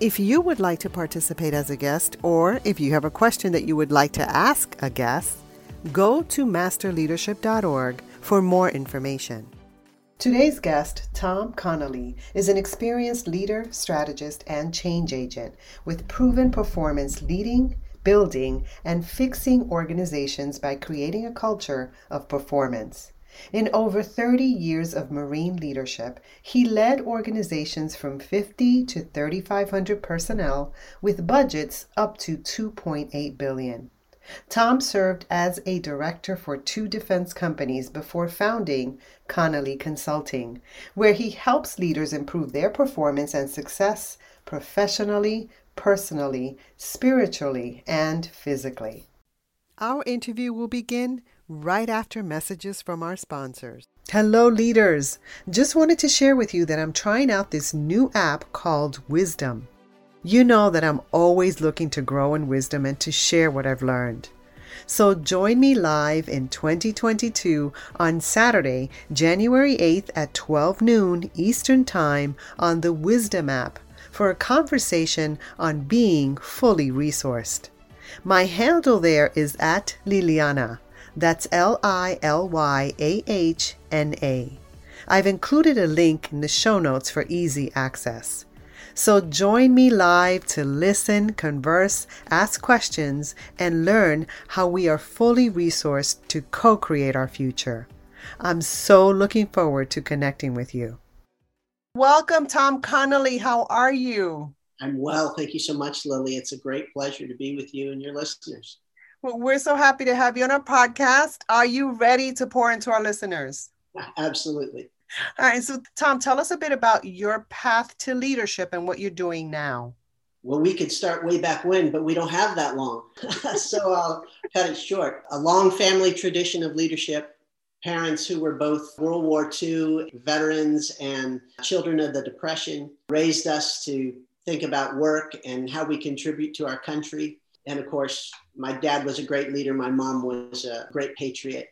If you would like to participate as a guest, or if you have a question that you would like to ask a guest, go to masterleadership.org for more information. Today's guest, Tom Connally, is an experienced leader, strategist, and change agent with proven performance leading, building, and fixing organizations by creating a culture of performance. In over 30 years of Marine leadership, he led organizations from 50 to 3,500 personnel with budgets up to 2.8 billion. Tom served as a director for two defense companies before founding Connally Consulting, where he helps leaders improve their performance and success professionally, personally, spiritually, and physically. Our interview will begin right after messages from our sponsors. Hello, leaders. Just wanted to share with you that I'm trying out this new app called Wisdom. You know that I'm always looking to grow in wisdom and to share what I've learned. So join me live in 2022 on Saturday, January 8th at 12 noon Eastern Time on the Wisdom app for a conversation on being fully resourced. My handle there is at Lilyahna. That's L I L Y A H N A. I've included a link in the show notes for easy access. So join me live to listen, converse, ask questions, and learn how we are fully resourced to co create our future. I'm so looking forward to connecting with you. Welcome, Tom Connally. How are you? I'm well. Thank you so much, Lily. It's a great pleasure to be with you and your listeners. Well, we're so happy to have you on our podcast. Are you ready to pour into our listeners? Absolutely. All right. So, Tom, tell us a bit about your path to leadership and what you're doing now. Well, we could start way back when, but we don't have that long. so I'll cut it short. A long family tradition of leadership, parents who were both World War II veterans and children of the Depression raised us to think about work and how we contribute to our country. And of course, my dad was a great leader. My mom was a great patriot.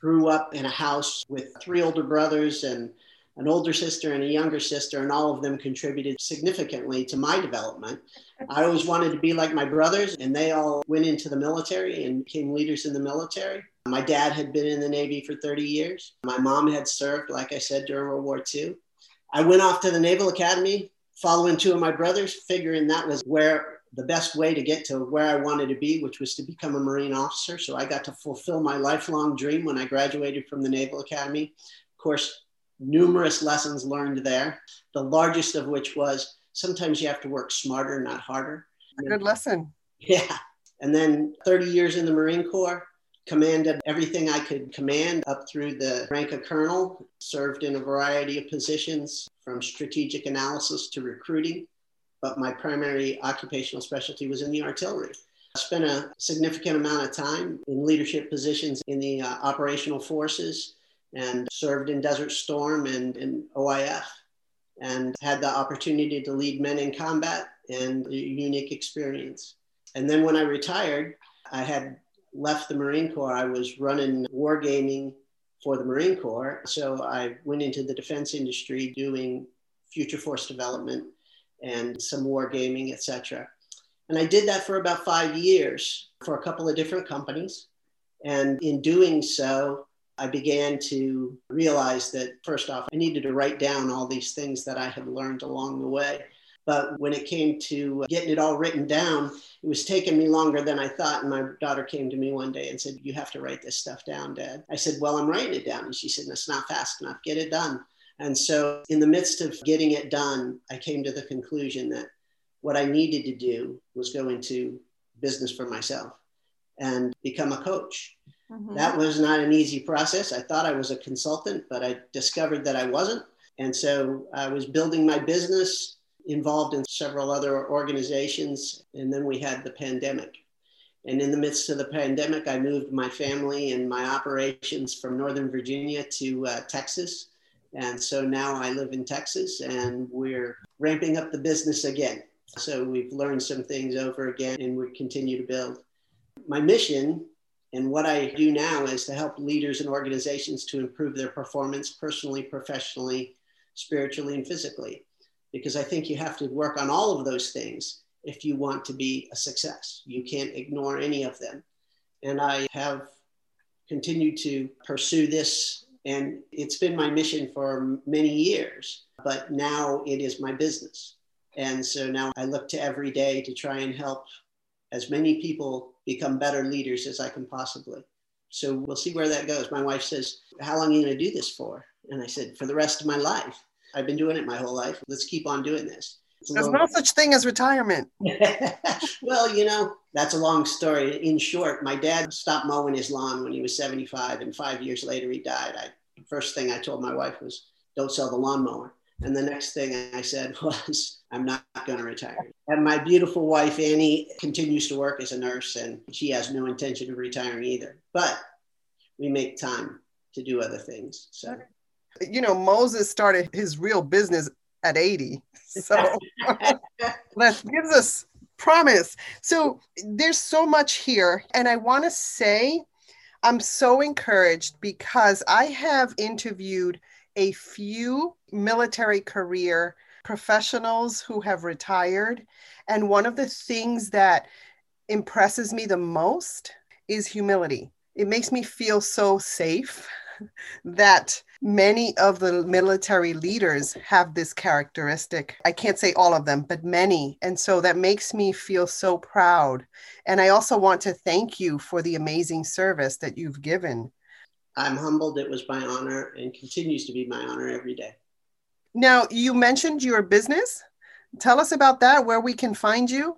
Grew up in a house with three older brothers and an older sister and a younger sister, and all of them contributed significantly to my development. I always wanted to be like my brothers, and they all went into the military and became leaders in the military. My dad had been in the Navy for 30 years. My mom had served, like I said, during World War II. I went off to the Naval Academy, following two of my brothers, figuring that was where the best way to get to where I wanted to be, which was to become a Marine officer. So I got to fulfill my lifelong dream when I graduated from the Naval Academy. Of course, numerous lessons learned there, the largest of which was sometimes you have to work smarter, not harder. A good lesson. Yeah. And then 30 years in the Marine Corps, commanded everything I could command up through the rank of colonel, served in a variety of positions from strategic analysis to recruiting but my primary occupational specialty was in the artillery. I spent a significant amount of time in leadership positions in the uh, operational forces and served in Desert Storm and in OIF and had the opportunity to lead men in combat and a unique experience. And then when I retired, I had left the Marine Corps. I was running wargaming for the Marine Corps. So I went into the defense industry doing future force development and some wargaming, etc. And I did that for about five years for a couple of different companies. And in doing so, I began to realize that first off, I needed to write down all these things that I had learned along the way. But when it came to getting it all written down, it was taking me longer than I thought. And my daughter came to me one day and said, You have to write this stuff down, Dad. I said, Well, I'm writing it down. And she said, That's not fast enough. Get it done. And so, in the midst of getting it done, I came to the conclusion that what I needed to do was go into business for myself and become a coach. Mm-hmm. That was not an easy process. I thought I was a consultant, but I discovered that I wasn't. And so I was building my business, involved in several other organizations, and then we had the pandemic. And in the midst of the pandemic, I moved my family and my operations from Northern Virginia to uh, Texas. And so now I live in Texas and we're ramping up the business again. So we've learned some things over again and we continue to build. My mission and what I do now is to help leaders and organizations to improve their performance personally, professionally, spiritually, and physically. Because I think you have to work on all of those things if you want to be a success. You can't ignore any of them. And I have continued to pursue this, and it's been my mission for many years, but now it is my business. And so now I look to every day to try and help as many people become better leaders as I can possibly. So we'll see where that goes. My wife says, How long are you going to do this for? And I said, For the rest of my life. I've been doing it my whole life. Let's keep on doing this. There's no such thing as retirement. well, you know, that's a long story. In short, my dad stopped mowing his lawn when he was 75, and five years later, he died. I, the first thing I told my wife was, don't sell the lawnmower. And the next thing I said was, I'm not going to retire. And my beautiful wife, Annie, continues to work as a nurse, and she has no intention of retiring either. But we make time to do other things. So, you know, Moses started his real business at 80. So that gives us promise. So there's so much here. And I want to say, I'm so encouraged because I have interviewed a few military career professionals who have retired. And one of the things that impresses me the most is humility. It makes me feel so safe that many of the military leaders have this characteristic. I can't say all of them, but many. And so that makes me feel so proud. And I also want to thank you for the amazing service that you've given. I'm humbled. It was my honor and continues to be my honor every day. Now, you mentioned your business. Tell us about that, where we can find you.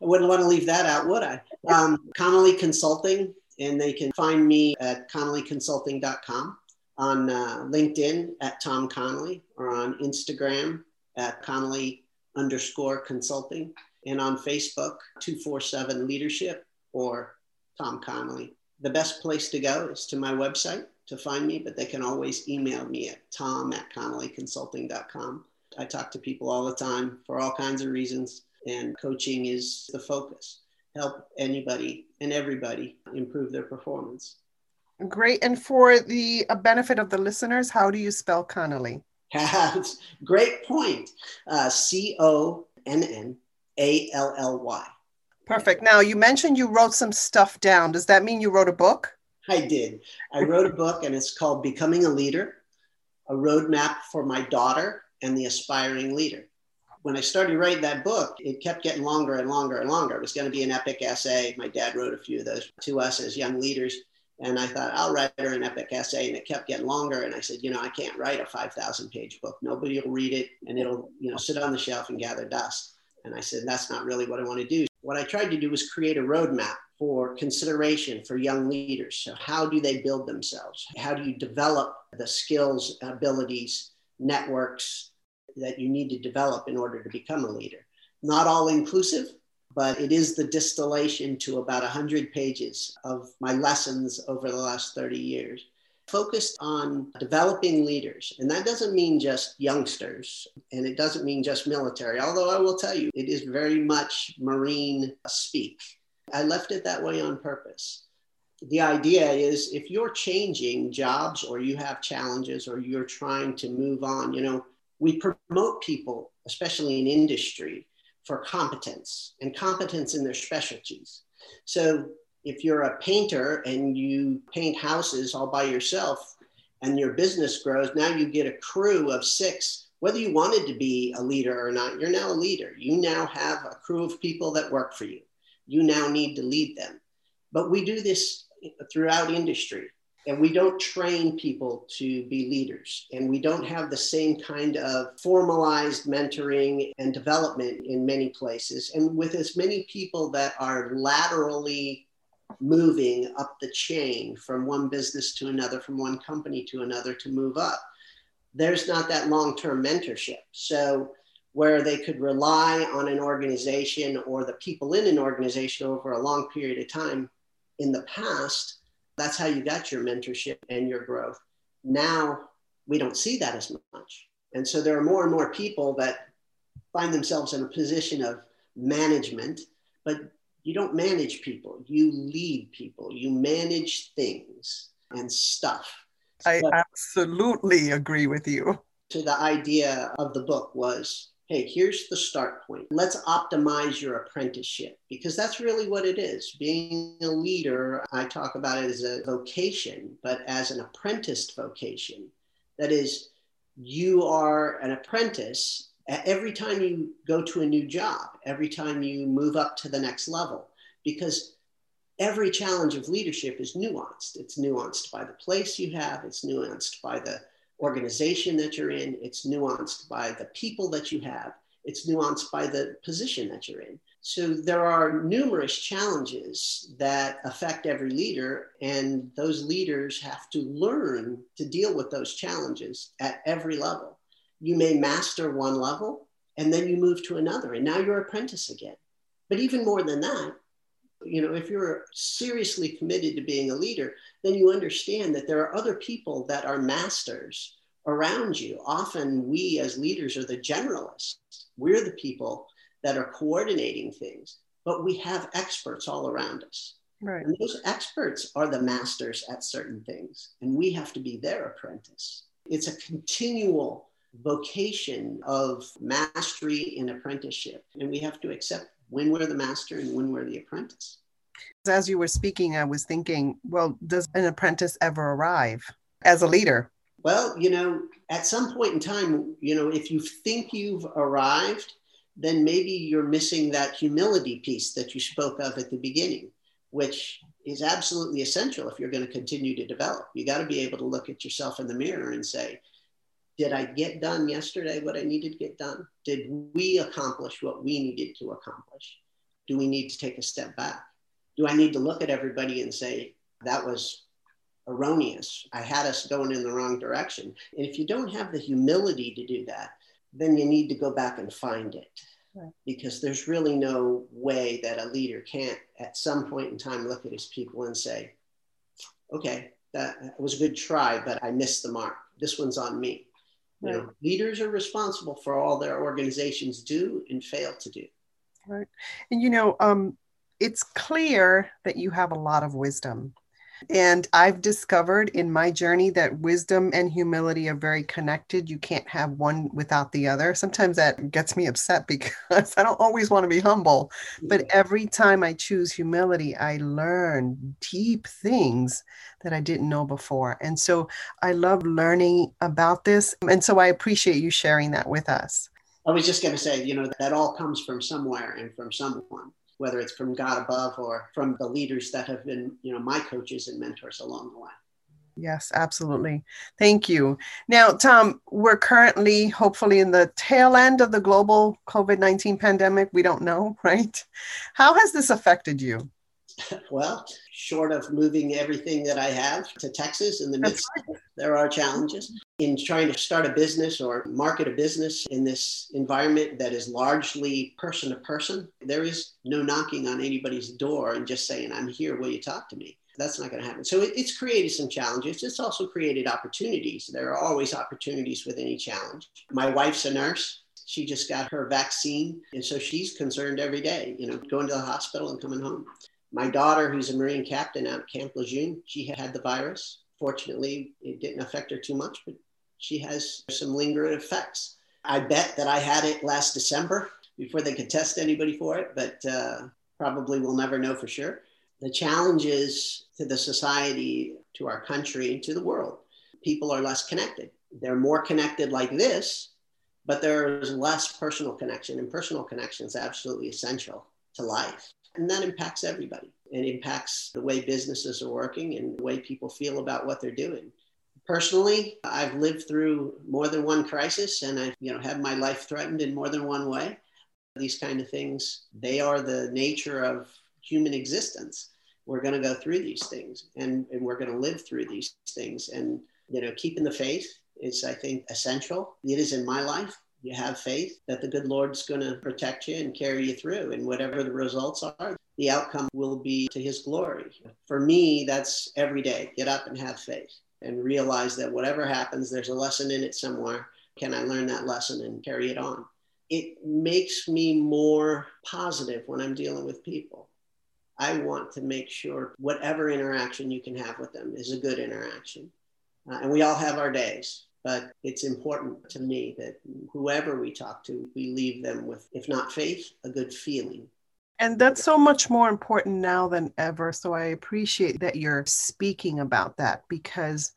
I wouldn't want to leave that out, would I? Um, Connally Consulting and they can find me at connallyconsulting.com, on uh, LinkedIn at Tom Connally, or on Instagram at Connally underscore consulting, and on Facebook, 247 Leadership or Tom Connally. The best place to go is to my website to find me, but they can always email me at tom at connallyconsulting.com. I talk to people all the time for all kinds of reasons, and coaching is the focus help anybody and everybody improve their performance. Great. And for the benefit of the listeners, how do you spell Connally? Great point. Uh, C O N N A L L Y. Perfect. Now, you mentioned you wrote some stuff down. Does that mean you wrote a book? I did. I wrote a book, and it's called Becoming a Leader A Roadmap for My Daughter and the Aspiring Leader when I started writing that book, it kept getting longer and longer and longer. It was going to be an epic essay. My dad wrote a few of those to us as young leaders. And I thought, I'll write her an epic essay. And it kept getting longer. And I said, you know, I can't write a 5,000 page book. Nobody will read it and it'll, you know, sit on the shelf and gather dust. And I said, that's not really what I want to do. What I tried to do was create a roadmap for consideration for young leaders. So, how do they build themselves? How do you develop the skills, abilities, networks, that you need to develop in order to become a leader. Not all inclusive, but it is the distillation to about 100 pages of my lessons over the last 30 years, focused on developing leaders. And that doesn't mean just youngsters, and it doesn't mean just military, although I will tell you, it is very much Marine speak. I left it that way on purpose. The idea is if you're changing jobs or you have challenges or you're trying to move on, you know, we promote people, especially in industry, for competence and competence in their specialties. So if you're a painter and you paint houses all by yourself and your business grows, now you get a crew of six. Whether you wanted to be a leader or not, you're now a leader. You now have a crew of people that work for you. You now need to lead them. But we do this throughout industry. And we don't train people to be leaders. And we don't have the same kind of formalized mentoring and development in many places. And with as many people that are laterally moving up the chain from one business to another from one company to another to move up there's not that long-term mentorship. So where they could rely on an organization or the people in an organization over a long period of time in the past that's how you got your mentorship and your growth. Now we don't see that as much. And so there are more and more people that find themselves in a position of management, but you don't manage people, you lead people, you manage things and stuff. I but absolutely agree with you. So the idea of the book was hey, here's the start point. Let's optimize your apprenticeship because that's really what it is. Being a leader, I talk about it as a vocation, but as an apprenticed vocation. That is, you are an apprentice every time you go to a new job, every time you move up to the next level, because every challenge of leadership is nuanced. It's nuanced by the place you have, it's nuanced by the organization that you're in, it's nuanced by the people that you have, it's nuanced by the position that you're in. So there are numerous challenges that affect every leader, and those leaders have to learn to deal with those challenges at every level. You may master one level, and then you move to another, and now you're apprentice again. But even more than that, you know, if you're seriously committed to being a leader, then you understand that there are other people that are masters around you. Often we as leaders are the generalists. We're the people that are coordinating things, but we have experts all around us. Right. And those experts are the masters at certain things, and we have to be their apprentice. It's a continual vocation of mastery and apprenticeship, and we have to accept when we're the master and when we're the apprentice. As you were speaking, I was thinking, well, does an apprentice ever arrive as a leader? Well, you know, at some point in time, you know, if you think you've arrived, then maybe you're missing that humility piece that you spoke of at the beginning, which is absolutely essential if you're going to continue to develop. You got to be able to look at yourself in the mirror and say, did I get done yesterday what I needed to get done? Did we accomplish what we needed to accomplish? Do we need to take a step back? Do I need to look at everybody and say, that was erroneous? I had us going in the wrong direction. And if you don't have the humility to do that, then you need to go back and find it. Right. Because there's really no way that a leader can't, at some point in time, look at his people and say, okay, that was a good try, but I missed the mark. This one's on me. You know, leaders are responsible for all their organizations do and fail to do. Right. And you know, um, it's clear that you have a lot of wisdom. And I've discovered in my journey that wisdom and humility are very connected. You can't have one without the other. Sometimes that gets me upset because I don't always want to be humble. But every time I choose humility, I learn deep things that I didn't know before. And so I love learning about this. And so I appreciate you sharing that with us. I was just going to say, you know, that all comes from somewhere and from someone whether it's from God above or from the leaders that have been, you know, my coaches and mentors along the way. Yes, absolutely. Thank you. Now, Tom, we're currently hopefully in the tail end of the global COVID 19 pandemic. We don't know, right? How has this affected you? Well, short of moving everything that I have to Texas in the midst, there are challenges in trying to start a business or market a business in this environment that is largely person to person. There is no knocking on anybody's door and just saying, I'm here, will you talk to me? That's not going to happen. So it, it's created some challenges. It's also created opportunities. There are always opportunities with any challenge. My wife's a nurse she just got her vaccine and so she's concerned every day you know going to the hospital and coming home my daughter, who's a Marine captain out at Camp Lejeune, she had the virus. Fortunately, it didn't affect her too much, but she has some lingering effects. I bet that I had it last December before they could test anybody for it, but uh, probably we'll never know for sure. The challenges to the society, to our country, to the world, people are less connected. They're more connected like this, but there's less personal connection, and personal connection is absolutely essential to life and that impacts everybody. and impacts the way businesses are working and the way people feel about what they're doing. Personally, I've lived through more than one crisis and I've you know had my life threatened in more than one way. These kind of things, they are the nature of human existence. We're going to go through these things and, and we're going to live through these things. And, you know, keeping the faith is, I think, essential. It is in my life. You have faith that the good Lord's going to protect you and carry you through. And whatever the results are, the outcome will be to his glory. For me, that's every day. Get up and have faith and realize that whatever happens, there's a lesson in it somewhere. Can I learn that lesson and carry it on? It makes me more positive when I'm dealing with people. I want to make sure whatever interaction you can have with them is a good interaction. Uh, and we all have our days, but it's important to me that whoever we talk to, we leave them with, if not faith, a good feeling. And that's so much more important now than ever. So I appreciate that you're speaking about that because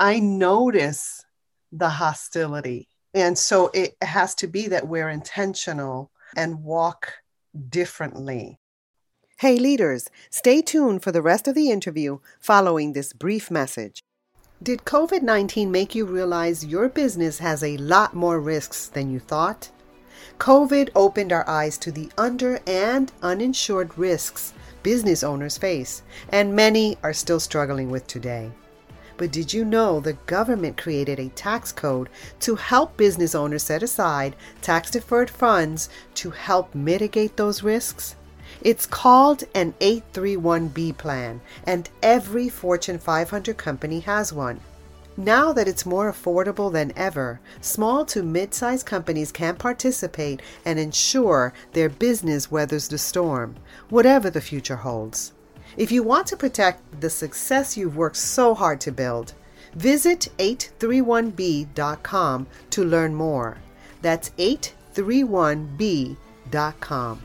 I notice the hostility. And so it has to be that we're intentional and walk differently. Hey, leaders, stay tuned for the rest of the interview following this brief message. Did COVID 19 make you realize your business has a lot more risks than you thought? COVID opened our eyes to the under and uninsured risks business owners face, and many are still struggling with today. But did you know the government created a tax code to help business owners set aside tax deferred funds to help mitigate those risks? It's called an 831B plan, and every Fortune 500 company has one. Now that it's more affordable than ever, small to mid sized companies can participate and ensure their business weathers the storm, whatever the future holds. If you want to protect the success you've worked so hard to build, visit 831b.com to learn more. That's 831b.com.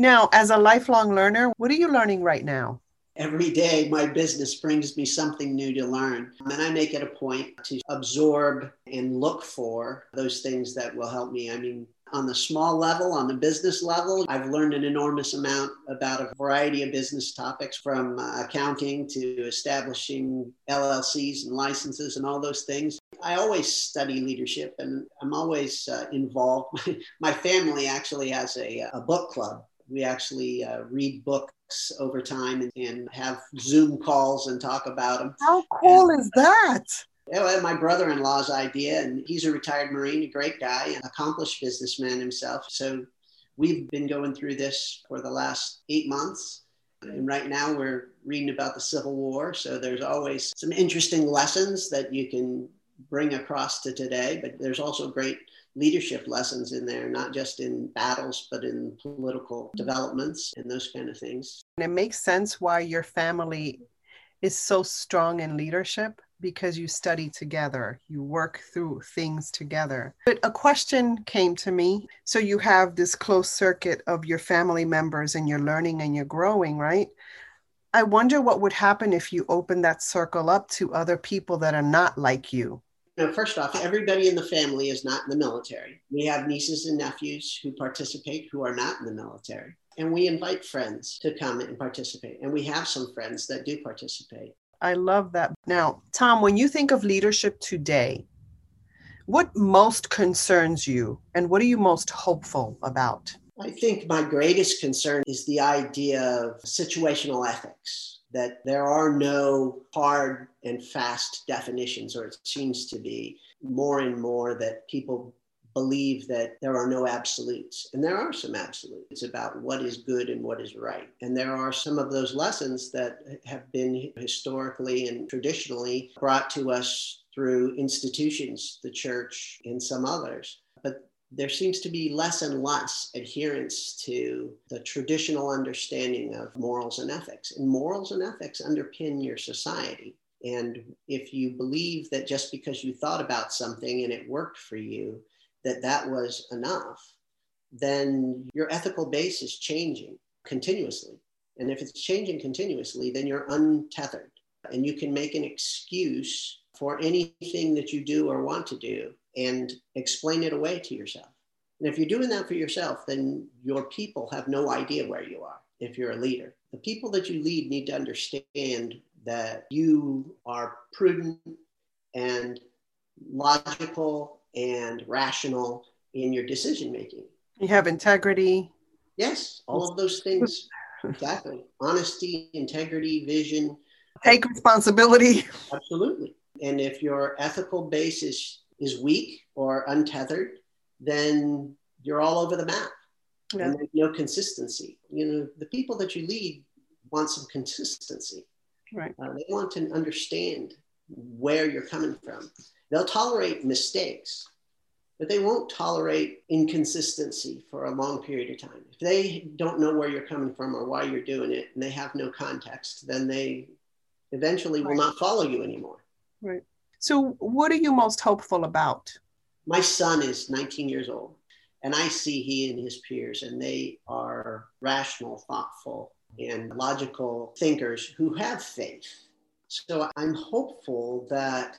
Now, as a lifelong learner, what are you learning right now? Every day, my business brings me something new to learn. And I make it a point to absorb and look for those things that will help me. I mean, on the small level, on the business level, I've learned an enormous amount about a variety of business topics from uh, accounting to establishing LLCs and licenses and all those things. I always study leadership and I'm always uh, involved. My family actually has a, a book club we actually uh, read books over time and, and, have Zoom calls and talk about them. How cool and, is that? It my brother-in-law's idea, and he's a retired Marine, a great guy, an accomplished businessman himself. So we've been going through this for the last eight months. And right now we're reading about the Civil War. So there's always some interesting lessons that you can bring across to today, but there's also great leadership lessons in there, not just in battles, but in political developments and those kind of things. And it makes sense why your family is so strong in leadership because you study together, you work through things together. But a question came to me. So you have this close circuit of your family members and you're learning and you're growing, right? I wonder what would happen if you open that circle up to other people that are not like you now, first off, everybody in the family is not in the military. We have nieces and nephews who participate who are not in the military. And we invite friends to come and participate. And we have some friends that do participate. I love that. Now, Tom, when you think of leadership today, what most concerns you and what are you most hopeful about? I think my greatest concern is the idea of situational ethics that there are no hard and fast definitions, or it seems to be more and more that people believe that there are no absolutes. And there are some absolutes about what is good and what is right. And there are some of those lessons that have been historically and traditionally brought to us through institutions, the church, and some others. But there seems to be less and less adherence to the traditional understanding of morals and ethics. And morals and ethics underpin your society. And if you believe that just because you thought about something and it worked for you, that that was enough, then your ethical base is changing continuously. And if it's changing continuously, then you're untethered and you can make an excuse for anything that you do or want to do and explain it away to yourself. And if you're doing that for yourself, then your people have no idea where you are. if you're a leader. The people that you lead need to understand that you are prudent and logical and rational in your decision making. You have integrity. Yes, all of those things. Exactly. Honesty, integrity, vision. Take responsibility. Absolutely. And if your ethical base is, is weak or untethered, then you're all over the map. Yeah. And there's no consistency. You know, the people that you lead want some consistency. Right. Uh, they want to understand where you're coming from. They'll tolerate mistakes, but they won't tolerate inconsistency for a long period of time. If they don't know where you're coming from or why you're doing it and they have no context, then they eventually right. will not follow you anymore. Right. So, what are you most hopeful about? My son is 19 years old, and I see he and his peers, and they are rational, thoughtful, and logical thinkers who have faith. So, I'm hopeful that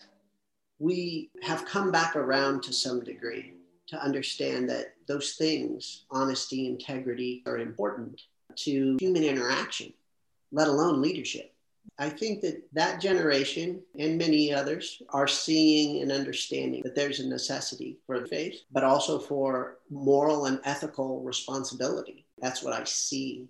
we have come back around to some degree to understand that those things, honesty, integrity, are important to human interaction, let alone leadership. I think that that generation and many others are seeing and understanding that there's a necessity for faith, but also for moral and ethical responsibility. That's what I see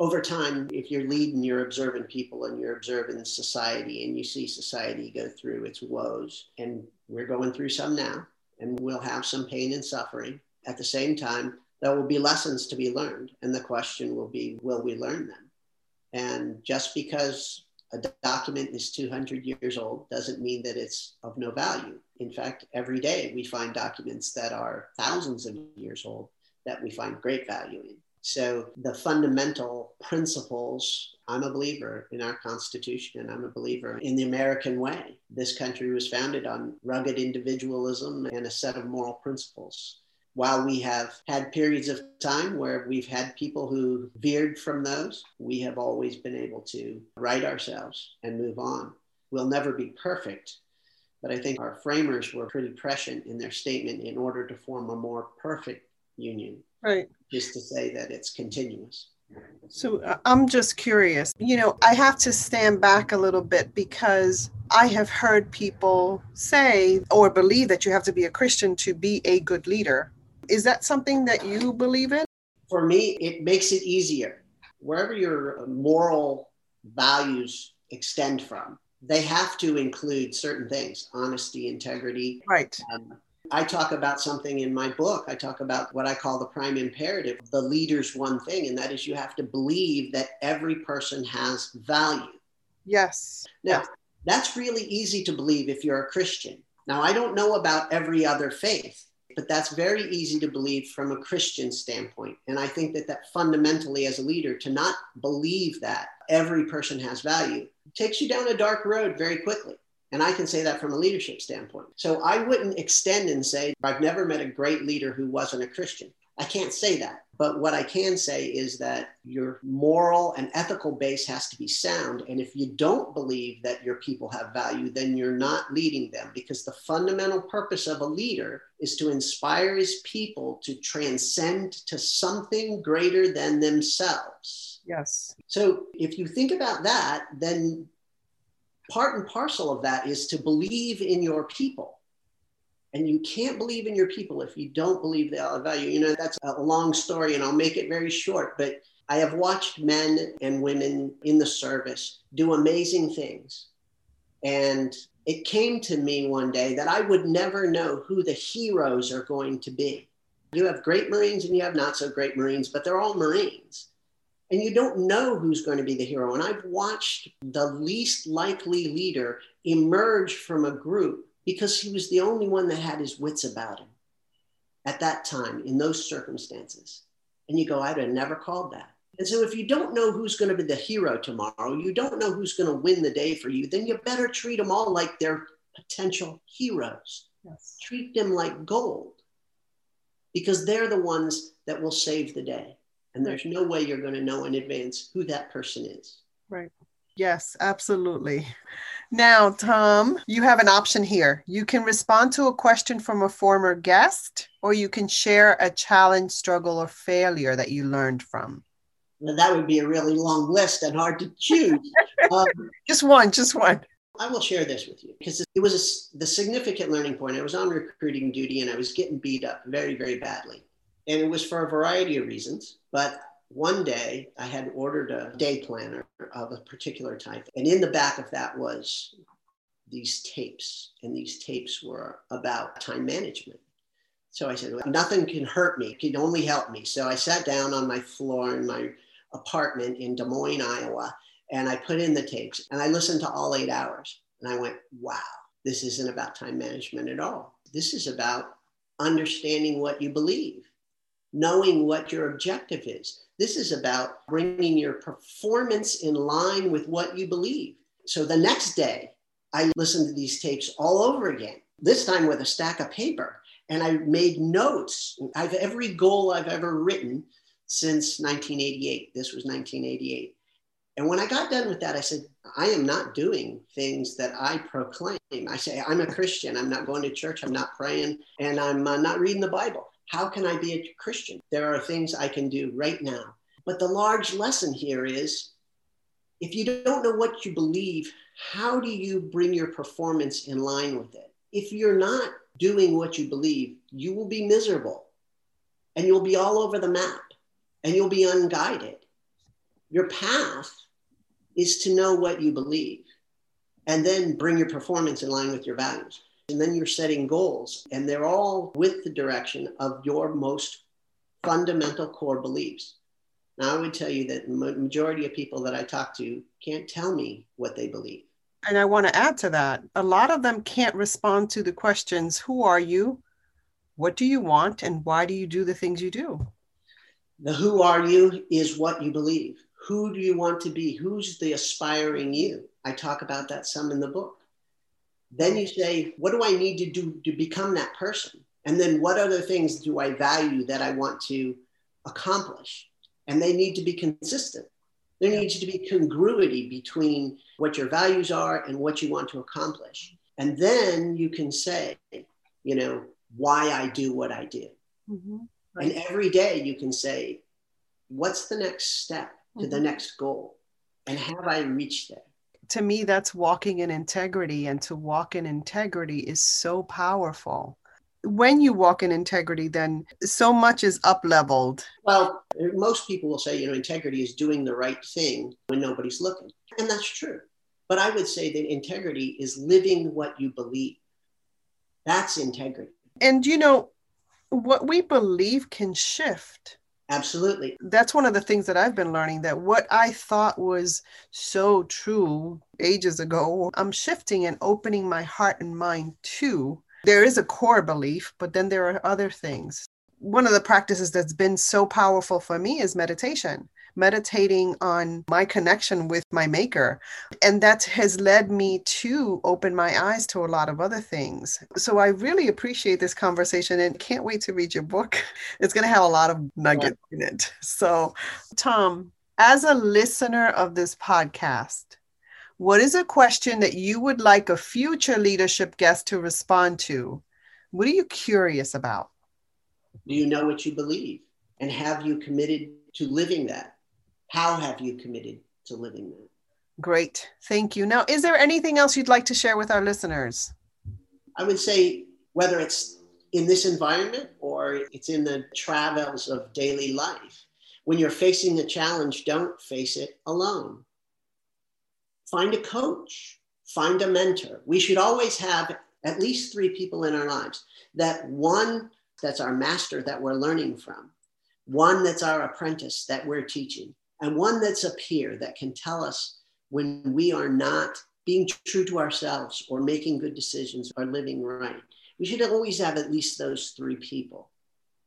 over time, if you're leading, you're observing people and you're observing society and you see society go through its woes. And we're going through some now, and we'll have some pain and suffering. At the same time, there will be lessons to be learned. And the question will be, will we learn them? And just because a document is 200 years old doesn't mean that it's of no value. In fact, every day we find documents that are thousands of years old that we find great value in. So the fundamental principles, I'm a believer in our Constitution and I'm a believer in the American way. This country was founded on rugged individualism and a set of moral principles. While we have had periods of time where we've had people who veered from those, we have always been able to right ourselves and move on. We'll never be perfect, but I think our framers were pretty prescient in their statement in order to form a more perfect union. Right just to say that it's continuous. So uh, I'm just curious. You know, I have to stand back a little bit because I have heard people say or believe that you have to be a Christian to be a good leader. Is that something that you believe in? For me, it makes it easier. Wherever your moral values extend from, they have to include certain things honesty, integrity, right. Um, I talk about something in my book. I talk about what I call the prime imperative, the leader's one thing, and that is you have to believe that every person has value. Yes. Now, that's really easy to believe if you're a Christian. Now, I don't know about every other faith, but that's very easy to believe from a Christian standpoint. And I think that that fundamentally, as a leader, to not believe that every person has value takes you down a dark road very quickly. And I can say that from a leadership standpoint. So I wouldn't extend and say, I've never met a great leader who wasn't a Christian. I can't say that. But what I can say is that your moral and ethical base has to be sound. And if you don't believe that your people have value, then you're not leading them because the fundamental purpose of a leader is to inspire his people to transcend to something greater than themselves. Yes. So if you think about that, then part and parcel of that is to believe in your people. And you can't believe in your people if you don't believe the value. You know, that's a long story and I'll make it very short, but I have watched men and women in the service do amazing things. And it came to me one day that I would never know who the heroes are going to be. You have great Marines and you have not so great Marines, but they're all Marines and you don't know who's going to be the hero. And I've watched the least likely leader emerge from a group because he was the only one that had his wits about him at that time in those circumstances. And you go, I'd have never called that. And so if you don't know who's going to be the hero tomorrow, you don't know who's going to win the day for you, then you better treat them all like they're potential heroes. Yes. Treat them like gold because they're the ones that will save the day. And there's no way you're going to know in advance who that person is. Right. Yes, absolutely. Now, Tom, you have an option here. You can respond to a question from a former guest, or you can share a challenge, struggle, or failure that you learned from. Well, that would be a really long list and hard to choose. Um, just one, just one. I will share this with you because it was a, the significant learning point. I was on recruiting duty and I was getting beat up very, very badly. And it was for a variety of reasons. But one day I had ordered a day planner of a particular type. And in the back of that was these tapes. And these tapes were about time management. So I said, well, nothing can hurt me, it can only help me. So I sat down on my floor in my apartment in Des Moines, Iowa, and I put in the tapes and I listened to all eight hours. And I went, wow, this isn't about time management at all. This is about understanding what you believe, knowing what your objective is. This is about bringing your performance in line with what you believe. So the next day, I listened to these tapes all over again, this time with a stack of paper. And I made notes. I've every goal I've ever written since 1988. This was 1988. And when I got done with that, I said, I am not doing things that I proclaim. I say, I'm a Christian. I'm not going to church. I'm not praying. And I'm uh, not reading the Bible. How can I be a Christian? There are things I can do right now. But the large lesson here is if you don't know what you believe, how do you bring your performance in line with it? If you're not doing what you believe, you will be miserable and you'll be all over the map and you'll be unguided. Your path is to know what you believe and then bring your performance in line with your values. And then you're setting goals, and they're all with the direction of your most fundamental core beliefs. Now, I would tell you that the majority of people that I talk to can't tell me what they believe. And I want to add to that a lot of them can't respond to the questions Who are you? What do you want? And why do you do the things you do? The who are you is what you believe. Who do you want to be? Who's the aspiring you? I talk about that some in the book. Then you say, what do I need to do to become that person? And then what other things do I value that I want to accomplish? And they need to be consistent. There needs to be congruity between what your values are and what you want to accomplish. And then you can say, you know, why I do what I do. Mm-hmm. Right. And every day you can say, what's the next step? to the mm-hmm. next goal? And have I reached there? To me, that's walking in integrity. And to walk in integrity is so powerful. When you walk in integrity, then so much is up leveled. Well, most people will say, you know, integrity is doing the right thing when nobody's looking. And that's true. But I would say that integrity is living what you believe. That's integrity. And, you know, what we believe can shift Absolutely. That's one of the things that I've been learning that what I thought was so true ages ago, I'm shifting and opening my heart and mind to. There is a core belief, but then there are other things. One of the practices that's been so powerful for me is meditation meditating on my connection with my maker. And that has led me to open my eyes to a lot of other things. So I really appreciate this conversation and can't wait to read your book. It's going to have a lot of nuggets yeah. in it. So, Tom, as a listener of this podcast, what is a question that you would like a future leadership guest to respond to? What are you curious about? Do you know what you believe? And have you committed to living that? How have you committed to living that? Great. Thank you. Now, is there anything else you'd like to share with our listeners? I would say whether it's in this environment or it's in the travels of daily life, when you're facing a challenge, don't face it alone. Find a coach, find a mentor. We should always have at least three people in our lives that one that's our master that we're learning from, one that's our apprentice that we're teaching, and one that's a peer that can tell us when we are not being true to ourselves or making good decisions or living right. We should always have at least those three people.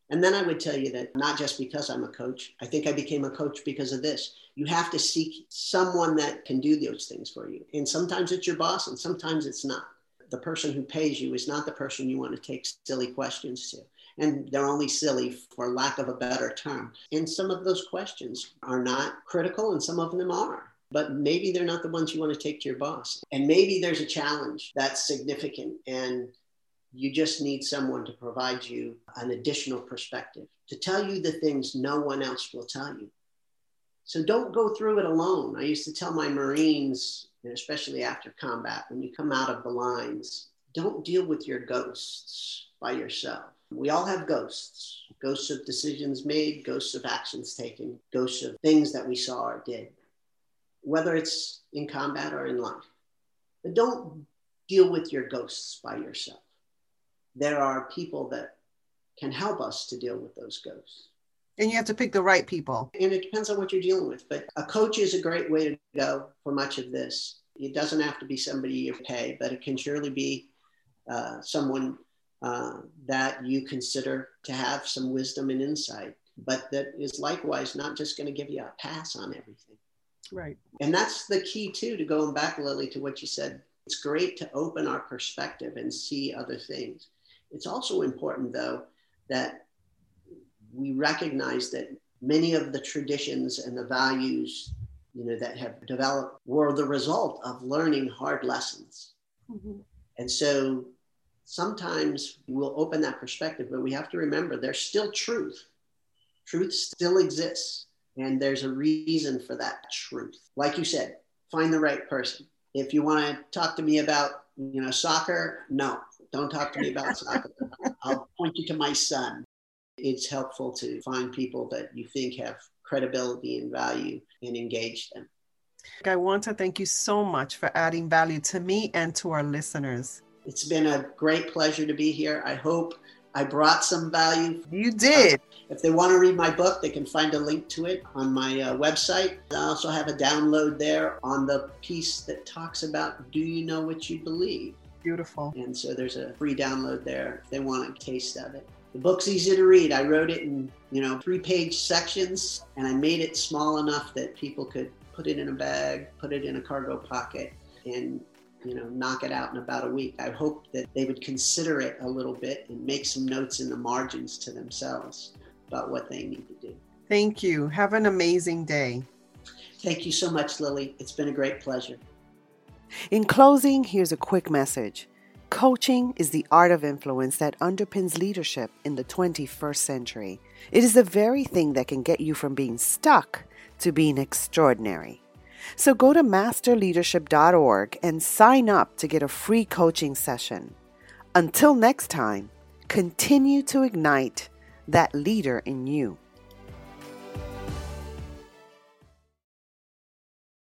And then I would tell you that not just because I'm a coach, I think I became a coach because of this. You have to seek someone that can do those things for you. And sometimes it's your boss, and sometimes it's not. The person who pays you is not the person you want to take silly questions to and they're only silly for lack of a better term. And some of those questions are not critical, and some of them are. But maybe they're not the ones you want to take to your boss. And maybe there's a challenge that's significant, and you just need someone to provide you an additional perspective, to tell you the things no one else will tell you. So don't go through it alone. I used to tell my Marines, especially after combat, when you come out of the lines, don't deal with your ghosts by yourself. We all have ghosts ghosts of decisions made, ghosts of actions taken, ghosts of things that we saw or did, whether it's in combat or in life. But don't deal with your ghosts by yourself. There are people that can help us to deal with those ghosts. And you have to pick the right people. And it depends on what you're dealing with. But a coach is a great way to go for much of this. It doesn't have to be somebody you pay, but it can surely be uh, someone uh, that you consider to have some wisdom and insight, but that is likewise not just going to give you a pass on everything. Right. And that's the key, too, to going back, Lily, to what you said. It's great to open our perspective and see other things. It's also important, though, that we recognize that many of the traditions and the values you know that have developed were the result of learning hard lessons mm-hmm. and so sometimes we'll open that perspective but we have to remember there's still truth. Truth still exists and there's a reason for that truth. Like you said find the right person. If you want to talk to me about you know soccer no don't talk to me about soccer. I'll point you to my son. It's helpful to find people that you think have credibility and value and engage them. I want to thank you so much for adding value to me and to our listeners. It's been a great pleasure to be here. I hope I brought some value. You did. Uh, if they want to read my book, they can find a link to it on my uh, website. I also have a download there on the piece that talks about Do you know what you believe? Beautiful. And so there's a free download there if they want a taste of it. The book's easy to read. I wrote it in, you know, three page sections and I made it small enough that people could put it in a bag, put it in a cargo pocket, and, you know, knock it out in about a week. I hope that they would consider it a little bit and make some notes in the margins to themselves about what they need to do. Thank you. Have an amazing day. Thank you so much, Lily. It's been a great pleasure. In closing, here's a quick message. Coaching is the art of influence that underpins leadership in the 21st century. It is the very thing that can get you from being stuck to being extraordinary. So go to masterleadership.org and sign up to get a free coaching session. Until next time, continue to ignite that leader in you.